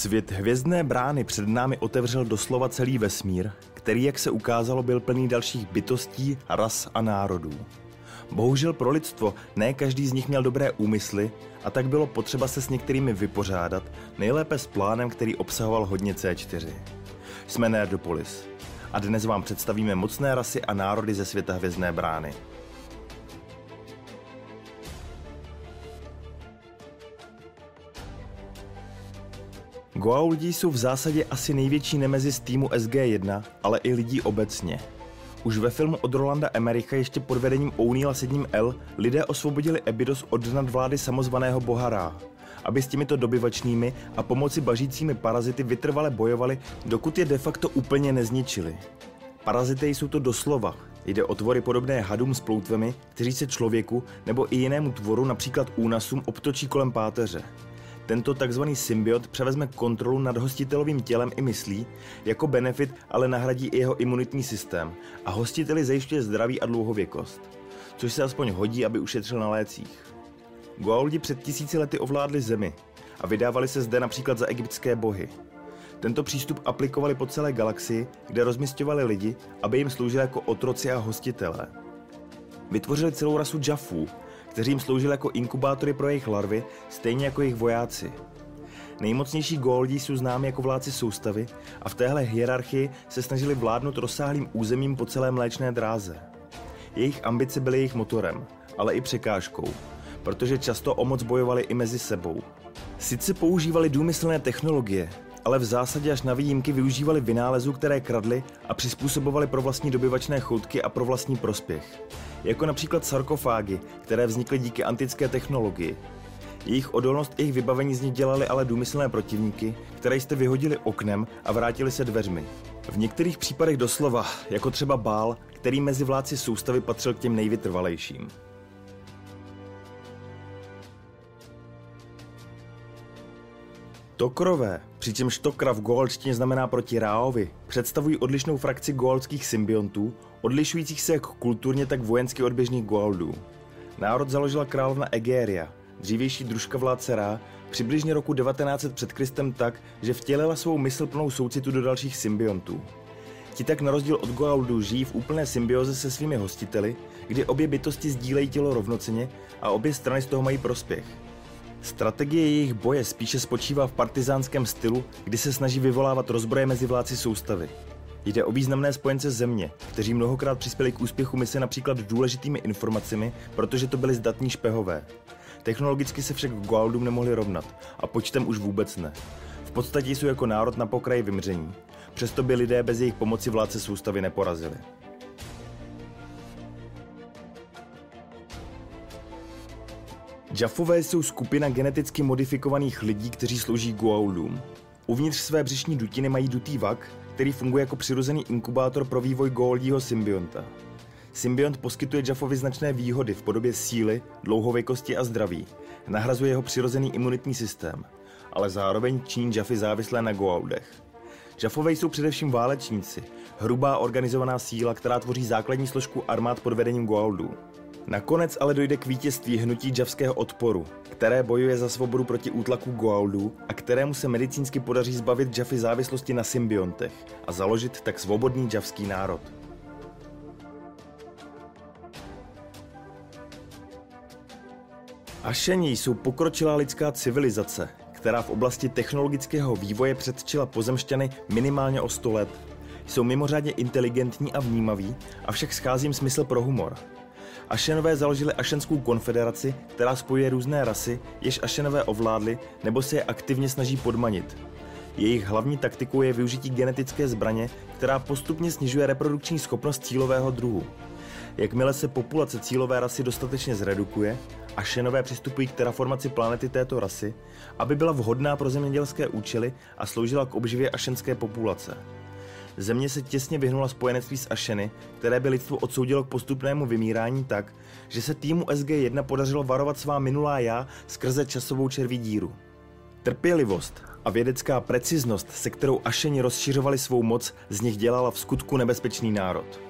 Svět hvězdné brány před námi otevřel doslova celý vesmír, který, jak se ukázalo, byl plný dalších bytostí, ras a národů. Bohužel pro lidstvo ne každý z nich měl dobré úmysly a tak bylo potřeba se s některými vypořádat, nejlépe s plánem, který obsahoval hodně C4. Jsme Nerdopolis a dnes vám představíme mocné rasy a národy ze světa hvězdné brány. Goa'uldi jsou v zásadě asi největší nemezi týmu SG-1, ale i lidí obecně. Už ve filmu od Rolanda Emericha ještě pod vedením O'Neilla s jedním L lidé osvobodili Ebidos od nadvlády samozvaného boha Ra, aby s těmito dobyvačnými a pomoci bažícími parazity vytrvale bojovali, dokud je de facto úplně nezničili. Parazity jsou to doslova. Jde o tvory podobné hadům s ploutvemi, kteří se člověku nebo i jinému tvoru, například únasům, obtočí kolem páteře. Tento tzv. symbiot převezme kontrolu nad hostitelovým tělem i myslí, jako benefit ale nahradí i jeho imunitní systém a hostiteli zajišťuje zdraví a dlouhověkost, což se aspoň hodí, aby ušetřil na lécích. Goa'uldi před tisíci lety ovládli zemi a vydávali se zde například za egyptské bohy. Tento přístup aplikovali po celé galaxii, kde rozmistovali lidi, aby jim sloužili jako otroci a hostitelé. Vytvořili celou rasu Jaffů, kteří jim sloužili jako inkubátory pro jejich larvy, stejně jako jejich vojáci. Nejmocnější Goldí jsou známi jako vládci soustavy a v téhle hierarchii se snažili vládnout rozsáhlým územím po celé mléčné dráze. Jejich ambice byly jejich motorem, ale i překážkou, protože často o moc bojovali i mezi sebou. Sice používali důmyslné technologie, ale v zásadě až na výjimky využívali vynálezů, které kradli a přizpůsobovali pro vlastní dobyvačné choutky a pro vlastní prospěch jako například sarkofágy, které vznikly díky antické technologii. Jejich odolnost i jejich vybavení z nich dělali ale důmyslné protivníky, které jste vyhodili oknem a vrátili se dveřmi. V některých případech doslova, jako třeba Bál, který mezi vládci soustavy patřil k těm nejvytrvalejším. Tokrové, přičemž Tokra v goalčtině znamená proti Ráovi, představují odlišnou frakci goalských symbiontů, odlišujících se jak kulturně, tak vojensky od běžných Goa'uldů. Národ založila královna Egeria, dřívější družka vládce Ra, přibližně roku 1900 před Kristem tak, že vtělila svou mysl plnou soucitu do dalších symbiontů. Ti tak na rozdíl od Goa'uldů žijí v úplné symbioze se svými hostiteli, kdy obě bytosti sdílejí tělo rovnoceně a obě strany z toho mají prospěch. Strategie jejich boje spíše spočívá v partizánském stylu, kdy se snaží vyvolávat rozbroje mezi vládci soustavy. Jde o významné spojence země, kteří mnohokrát přispěli k úspěchu mise například důležitými informacemi, protože to byli zdatní špehové. Technologicky se však Goaldům nemohli rovnat a počtem už vůbec ne. V podstatě jsou jako národ na pokraji vymření. Přesto by lidé bez jejich pomoci vládce soustavy neporazili. Jaffové jsou skupina geneticky modifikovaných lidí, kteří slouží Goa'uldům. Uvnitř své břišní dutiny mají dutý vak, který funguje jako přirozený inkubátor pro vývoj Goldího symbionta. Symbiont poskytuje Jaffovi značné výhody v podobě síly, dlouhověkosti a zdraví. Nahrazuje jeho přirozený imunitní systém, ale zároveň činí Jaffy závislé na Goa'uldech. Jaffové jsou především válečníci, hrubá organizovaná síla, která tvoří základní složku armád pod vedením Goa'uldů. Nakonec ale dojde k vítězství hnutí javského odporu, které bojuje za svobodu proti útlaku Goa'uldů a kterému se medicínsky podaří zbavit Jaffy závislosti na symbiontech a založit tak svobodný javský národ. Ašení jsou pokročilá lidská civilizace, která v oblasti technologického vývoje předčila pozemšťany minimálně o 100 let. Jsou mimořádně inteligentní a vnímaví, avšak schází jim smysl pro humor – Ašenové založili Ašenskou konfederaci, která spojuje různé rasy, jež Ašenové ovládli nebo se je aktivně snaží podmanit. Jejich hlavní taktikou je využití genetické zbraně, která postupně snižuje reprodukční schopnost cílového druhu. Jakmile se populace cílové rasy dostatečně zredukuje, Ašenové přistupují k terraformaci planety této rasy, aby byla vhodná pro zemědělské účely a sloužila k obživě ašenské populace. Země se těsně vyhnula spojenectví s Ašeny, které by lidstvo odsoudilo k postupnému vymírání tak, že se týmu SG-1 podařilo varovat svá minulá já skrze časovou červí díru. Trpělivost a vědecká preciznost, se kterou Ašeni rozšiřovali svou moc, z nich dělala v skutku nebezpečný národ.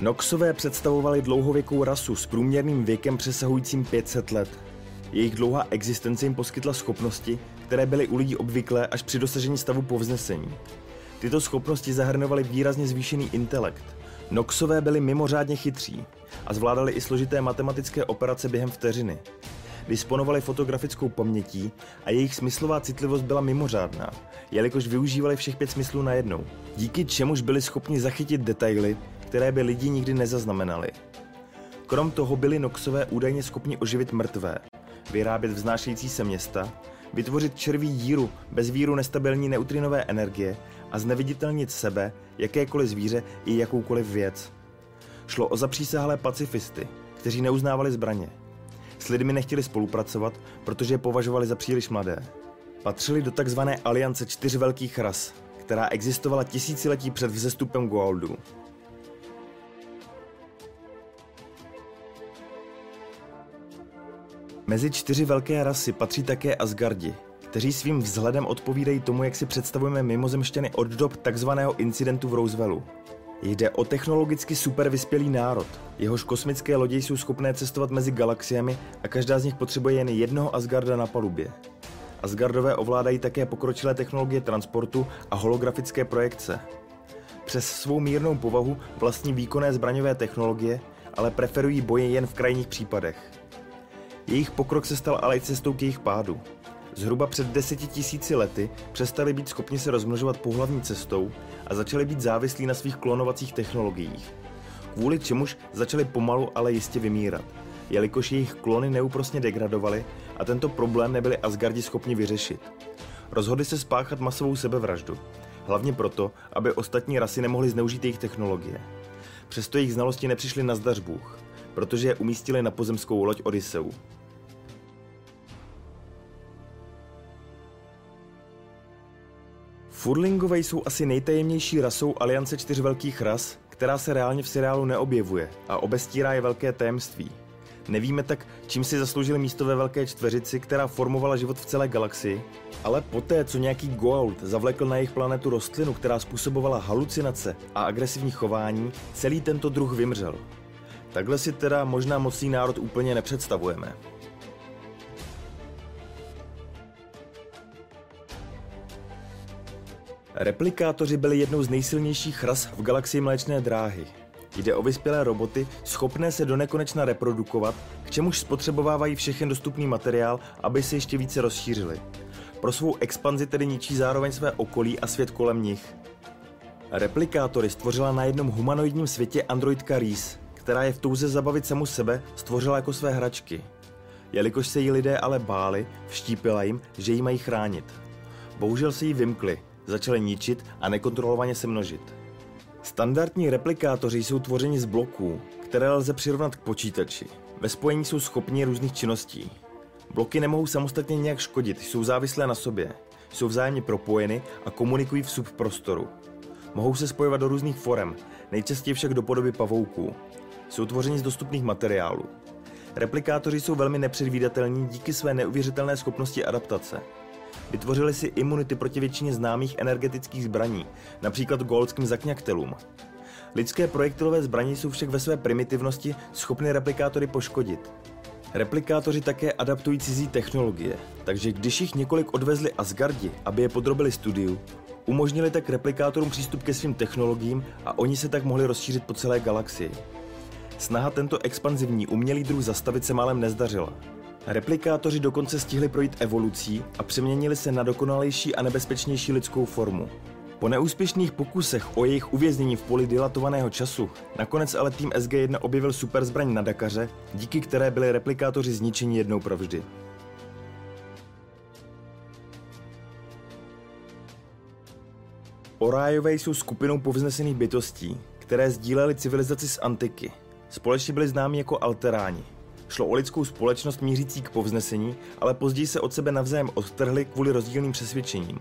Noxové představovali dlouhověkou rasu s průměrným věkem přesahujícím 500 let. Jejich dlouhá existence jim poskytla schopnosti, které byly u lidí obvyklé až při dosažení stavu povznesení. Tyto schopnosti zahrnovaly výrazně zvýšený intelekt. Noxové byli mimořádně chytří a zvládali i složité matematické operace během vteřiny. Disponovali fotografickou pamětí a jejich smyslová citlivost byla mimořádná, jelikož využívali všech pět smyslů najednou, díky čemuž byli schopni zachytit detaily, které by lidi nikdy nezaznamenali. Krom toho byli Noxové údajně schopni oživit mrtvé, vyrábět vznášející se města, vytvořit červí díru bez víru nestabilní neutrinové energie a zneviditelnit sebe, jakékoliv zvíře i jakoukoliv věc. Šlo o zapřísahlé pacifisty, kteří neuznávali zbraně. S lidmi nechtěli spolupracovat, protože je považovali za příliš mladé. Patřili do takzvané aliance čtyř velkých ras, která existovala tisíciletí před vzestupem Goa'uldu. Mezi čtyři velké rasy patří také Asgardi, kteří svým vzhledem odpovídají tomu, jak si představujeme mimozemšťany od dob takzvaného incidentu v Rooseveltu. Jde o technologicky super vyspělý národ. Jehož kosmické lodě jsou schopné cestovat mezi galaxiemi a každá z nich potřebuje jen jednoho Asgarda na palubě. Asgardové ovládají také pokročilé technologie transportu a holografické projekce. Přes svou mírnou povahu vlastní výkonné zbraňové technologie, ale preferují boje jen v krajních případech. Jejich pokrok se stal ale i cestou k jejich pádu. Zhruba před deseti tisíci lety přestali být schopni se rozmnožovat pohlavní cestou a začali být závislí na svých klonovacích technologiích. Kvůli čemuž začali pomalu, ale jistě vymírat, jelikož jejich klony neúprosně degradovaly a tento problém nebyli Asgardi schopni vyřešit. Rozhodli se spáchat masovou sebevraždu, hlavně proto, aby ostatní rasy nemohly zneužít jejich technologie. Přesto jejich znalosti nepřišly na zdař Bůh, protože je umístili na pozemskou loď Odyseu. Furlingové jsou asi nejtajemnější rasou aliance čtyř velkých ras, která se reálně v seriálu neobjevuje a obestírá je velké tajemství. Nevíme tak, čím si zasloužili místo ve velké čtveřici, která formovala život v celé galaxii, ale poté, co nějaký Goa'uld zavlekl na jejich planetu rostlinu, která způsobovala halucinace a agresivní chování, celý tento druh vymřel. Takhle si teda možná mocný národ úplně nepředstavujeme. Replikátoři byli jednou z nejsilnějších ras v galaxii Mléčné dráhy. Jde o vyspělé roboty, schopné se do nekonečna reprodukovat, k čemuž spotřebovávají všechen dostupný materiál, aby se ještě více rozšířili. Pro svou expanzi tedy ničí zároveň své okolí a svět kolem nich. Replikátory stvořila na jednom humanoidním světě androidka Reese, která je v touze zabavit samu sebe stvořila jako své hračky. Jelikož se jí lidé ale báli, vštípila jim, že jí mají chránit. Bohužel se jí vymkli začaly ničit a nekontrolovaně se množit. Standardní replikátoři jsou tvořeni z bloků, které lze přirovnat k počítači. Ve spojení jsou schopni různých činností. Bloky nemohou samostatně nějak škodit, jsou závislé na sobě. Jsou vzájemně propojeny a komunikují v subprostoru. Mohou se spojovat do různých forem, nejčastěji však do podoby pavouků. Jsou tvořeni z dostupných materiálů. Replikátoři jsou velmi nepředvídatelní díky své neuvěřitelné schopnosti adaptace. Vytvořili si imunity proti většině známých energetických zbraní, například goldským zakňaktelům. Lidské projektilové zbraně jsou však ve své primitivnosti schopny replikátory poškodit. Replikátoři také adaptují cizí technologie, takže když jich několik odvezli Asgardi, aby je podrobili studiu, umožnili tak replikátorům přístup ke svým technologiím a oni se tak mohli rozšířit po celé galaxii. Snaha tento expanzivní umělý druh zastavit se málem nezdařila. Replikátoři dokonce stihli projít evolucí a přeměnili se na dokonalejší a nebezpečnější lidskou formu. Po neúspěšných pokusech o jejich uvěznění v poli dilatovaného času, nakonec ale tým SG-1 objevil superzbraň na Dakaře, díky které byli replikátoři zničeni jednou provždy. Orájové jsou skupinou povznesených bytostí, které sdílely civilizaci z antiky. Společně byli známi jako alteráni, Šlo o lidskou společnost mířící k povznesení, ale později se od sebe navzájem odtrhli kvůli rozdílným přesvědčením.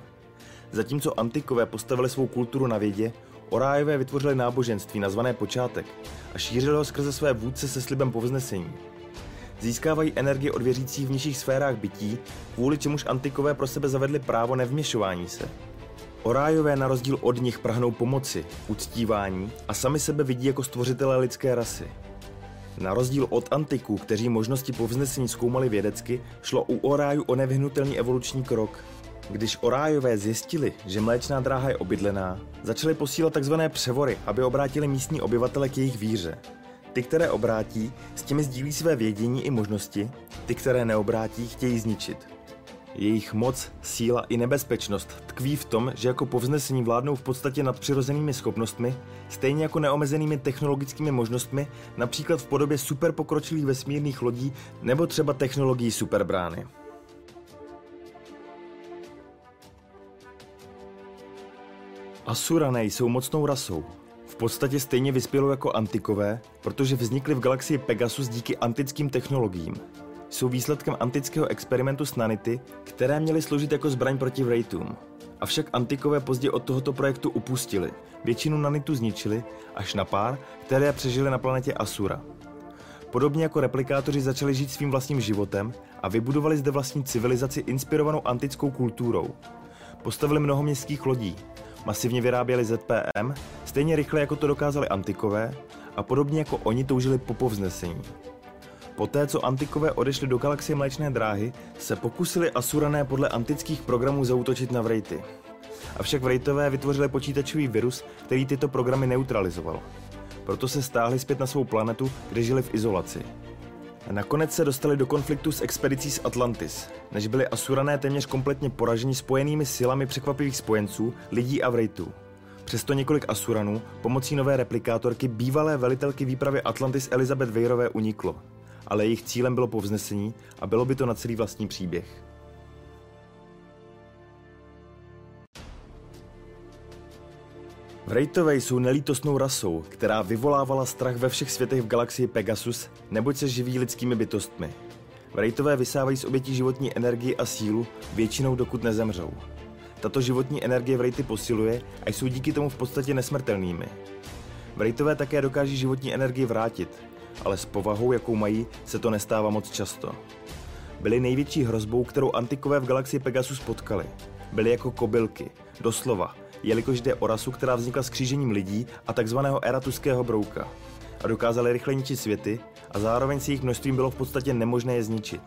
Zatímco antikové postavili svou kulturu na vědě, Orájové vytvořili náboženství nazvané počátek a šířili ho skrze své vůdce se slibem povznesení. Získávají energie od věřících v nižších sférách bytí, kvůli čemuž antikové pro sebe zavedli právo nevměšování se. Orájové na rozdíl od nich prahnou pomoci, uctívání a sami sebe vidí jako stvořitelé lidské rasy. Na rozdíl od antiků, kteří možnosti povznesení zkoumali vědecky, šlo u Oráju o nevyhnutelný evoluční krok. Když Orájové zjistili, že mléčná dráha je obydlená, začali posílat tzv. převory, aby obrátili místní obyvatele k jejich víře. Ty, které obrátí, s těmi sdílí své vědění i možnosti, ty, které neobrátí, chtějí zničit. Jejich moc, síla i nebezpečnost tkví v tom, že jako povznesení vládnou v podstatě nad přirozenými schopnostmi, stejně jako neomezenými technologickými možnostmi, například v podobě superpokročilých vesmírných lodí nebo třeba technologií superbrány. Asurané jsou mocnou rasou. V podstatě stejně vyspělou jako antikové, protože vznikly v galaxii Pegasus díky antickým technologiím jsou výsledkem antického experimentu s nanity, které měly sloužit jako zbraň proti Wraithům. Avšak antikové pozdě od tohoto projektu upustili. Většinu nanitu zničili, až na pár, které přežili na planetě Asura. Podobně jako replikátoři začali žít svým vlastním životem a vybudovali zde vlastní civilizaci inspirovanou antickou kulturou. Postavili mnoho městských lodí, masivně vyráběli ZPM, stejně rychle jako to dokázali antikové a podobně jako oni toužili po povznesení. Poté, co antikové odešli do galaxie Mléčné dráhy, se pokusili Asurané podle antických programů zautočit na Vrejty. Avšak Vrejtové vytvořili počítačový virus, který tyto programy neutralizoval. Proto se stáhli zpět na svou planetu, kde žili v izolaci. Nakonec se dostali do konfliktu s expedicí z Atlantis, než byli Asurané téměř kompletně poraženi spojenými silami překvapivých spojenců, lidí a Vrejtů. Přesto několik Asuranů pomocí nové replikátorky bývalé velitelky výpravy Atlantis Elizabeth Weirové uniklo ale jejich cílem bylo povznesení a bylo by to na celý vlastní příběh. Vrejtové jsou nelítostnou rasou, která vyvolávala strach ve všech světech v galaxii Pegasus, neboť se živí lidskými bytostmi. Vrejtové vysávají z obětí životní energii a sílu, většinou dokud nezemřou. Tato životní energie Vrejty posiluje a jsou díky tomu v podstatě nesmrtelnými. Vrejtové také dokáží životní energii vrátit, ale s povahou, jakou mají, se to nestává moc často. Byli největší hrozbou, kterou antikové v galaxii Pegasus potkali. Byli jako kobylky, doslova, jelikož jde o rasu, která vznikla s křížením lidí a takzvaného eratuského brouka. A dokázali rychle ničit světy a zároveň si jejich množstvím bylo v podstatě nemožné je zničit.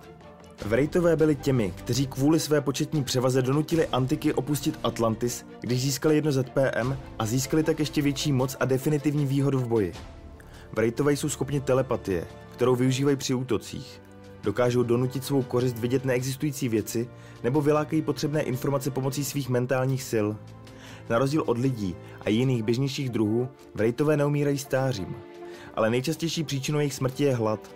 Vrejtové byli těmi, kteří kvůli své početní převaze donutili Antiky opustit Atlantis, když získali jedno ZPM a získali tak ještě větší moc a definitivní výhodu v boji. Vrejtové jsou schopni telepatie, kterou využívají při útocích. Dokážou donutit svou kořist vidět neexistující věci nebo vylákají potřebné informace pomocí svých mentálních sil. Na rozdíl od lidí a jiných běžnějších druhů, vrejtové neumírají stářím. Ale nejčastější příčinou jejich smrti je hlad.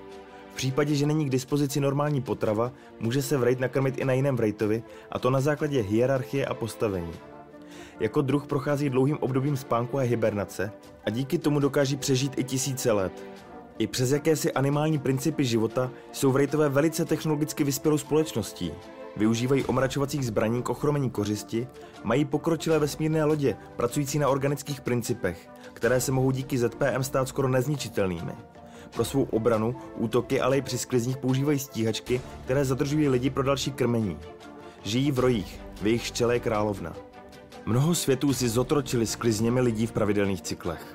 V případě, že není k dispozici normální potrava, může se vrejt nakrmit i na jiném vrejtovi, a to na základě hierarchie a postavení. Jako druh prochází dlouhým obdobím spánku a hibernace a díky tomu dokáží přežít i tisíce let. I přes jakési animální principy života jsou vrejtové velice technologicky vyspělou společností. Využívají omračovacích zbraní k ochromení kořisti, mají pokročilé vesmírné lodě, pracující na organických principech, které se mohou díky ZPM stát skoro nezničitelnými. Pro svou obranu, útoky, ale i při sklizních používají stíhačky, které zadržují lidi pro další krmení. Žijí v rojích, v jejich štěle je královna. Mnoho světů si zotročili sklizněmi lidí v pravidelných cyklech.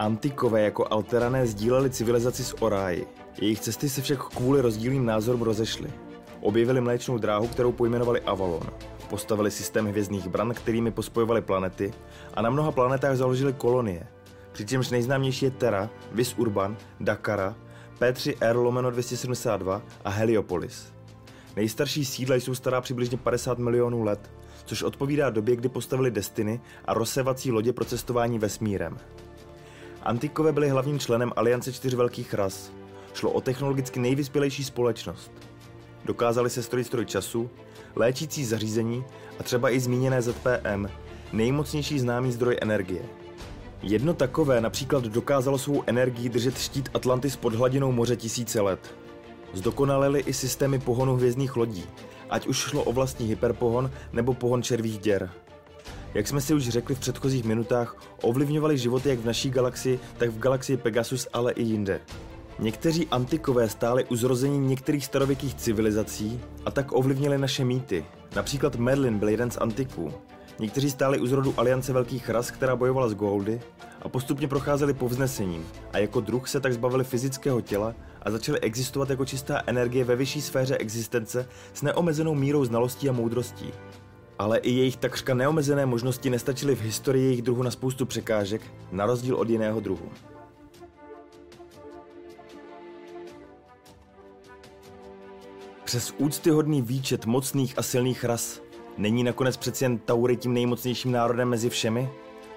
Antikové jako alterané sdíleli civilizaci s Oráji. Jejich cesty se však kvůli rozdílným názorům rozešly. Objevili mléčnou dráhu, kterou pojmenovali Avalon. Postavili systém hvězdných bran, kterými pospojovali planety a na mnoha planetách založili kolonie. Přičemž nejznámější je Terra, Vis Urban, Dakara, P3R lomeno 272 a Heliopolis. Nejstarší sídla jsou stará přibližně 50 milionů let, což odpovídá době, kdy postavili Destiny a rozsevací lodě pro cestování vesmírem. Antikové byli hlavním členem Aliance čtyř velkých ras. Šlo o technologicky nejvyspělejší společnost. Dokázali se strojit stroj času, léčící zařízení a třeba i zmíněné ZPM, nejmocnější známý zdroj energie. Jedno takové například dokázalo svou energii držet štít Atlantis pod hladinou moře tisíce let. Zdokonalili i systémy pohonu hvězdných lodí, ať už šlo o vlastní hyperpohon nebo pohon červých děr. Jak jsme si už řekli v předchozích minutách, ovlivňovali životy jak v naší galaxii, tak v galaxii Pegasus, ale i jinde. Někteří antikové stáli u zrození některých starověkých civilizací a tak ovlivnili naše mýty. Například Merlin byl jeden z antiků. Někteří stáli u zrodu aliance velkých ras, která bojovala s Goldy a postupně procházeli povznesením a jako druh se tak zbavili fyzického těla a začali existovat jako čistá energie ve vyšší sféře existence s neomezenou mírou znalostí a moudrostí. Ale i jejich takřka neomezené možnosti nestačily v historii jejich druhu na spoustu překážek, na rozdíl od jiného druhu. Přes úctyhodný výčet mocných a silných ras není nakonec přeci jen Taury tím nejmocnějším národem mezi všemi?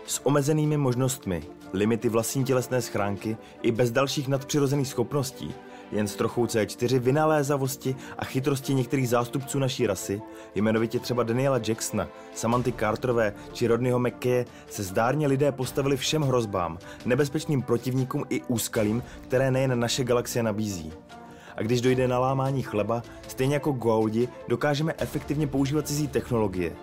S omezenými možnostmi, limity vlastní tělesné schránky i bez dalších nadpřirozených schopností, jen s trochou C4 vynalézavosti a chytrosti některých zástupců naší rasy, jmenovitě třeba Daniela Jacksona, Samanty Carterové či Rodneyho McKaye, se zdárně lidé postavili všem hrozbám, nebezpečným protivníkům i úskalím, které nejen naše galaxie nabízí. A když dojde na lámání chleba, stejně jako Goaudi, dokážeme efektivně používat cizí technologie.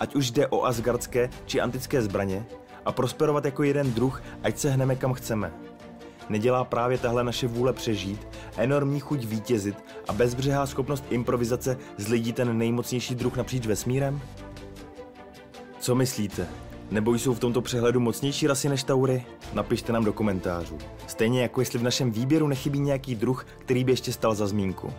Ať už jde o asgardské či antické zbraně, a prosperovat jako jeden druh, ať se hneme kam chceme. Nedělá právě tahle naše vůle přežít, enormní chuť vítězit a bezbřehá schopnost improvizace z lidí ten nejmocnější druh napříč vesmírem? Co myslíte? Nebo jsou v tomto přehledu mocnější rasy než Taury? Napište nám do komentářů. Stejně jako jestli v našem výběru nechybí nějaký druh, který by ještě stal za zmínku.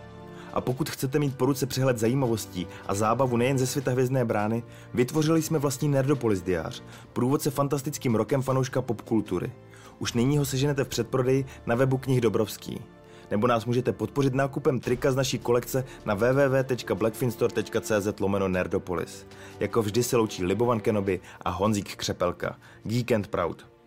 A pokud chcete mít po ruce přehled zajímavostí a zábavu nejen ze světa hvězdné brány, vytvořili jsme vlastní Nerdopolis diář, průvodce fantastickým rokem fanouška popkultury. Už nyní ho seženete v předprodeji na webu knih Dobrovský. Nebo nás můžete podpořit nákupem trika z naší kolekce na www.blackfinstore.cz lomeno Nerdopolis. Jako vždy se loučí Libovan Kenobi a Honzík Křepelka. Geek and Proud.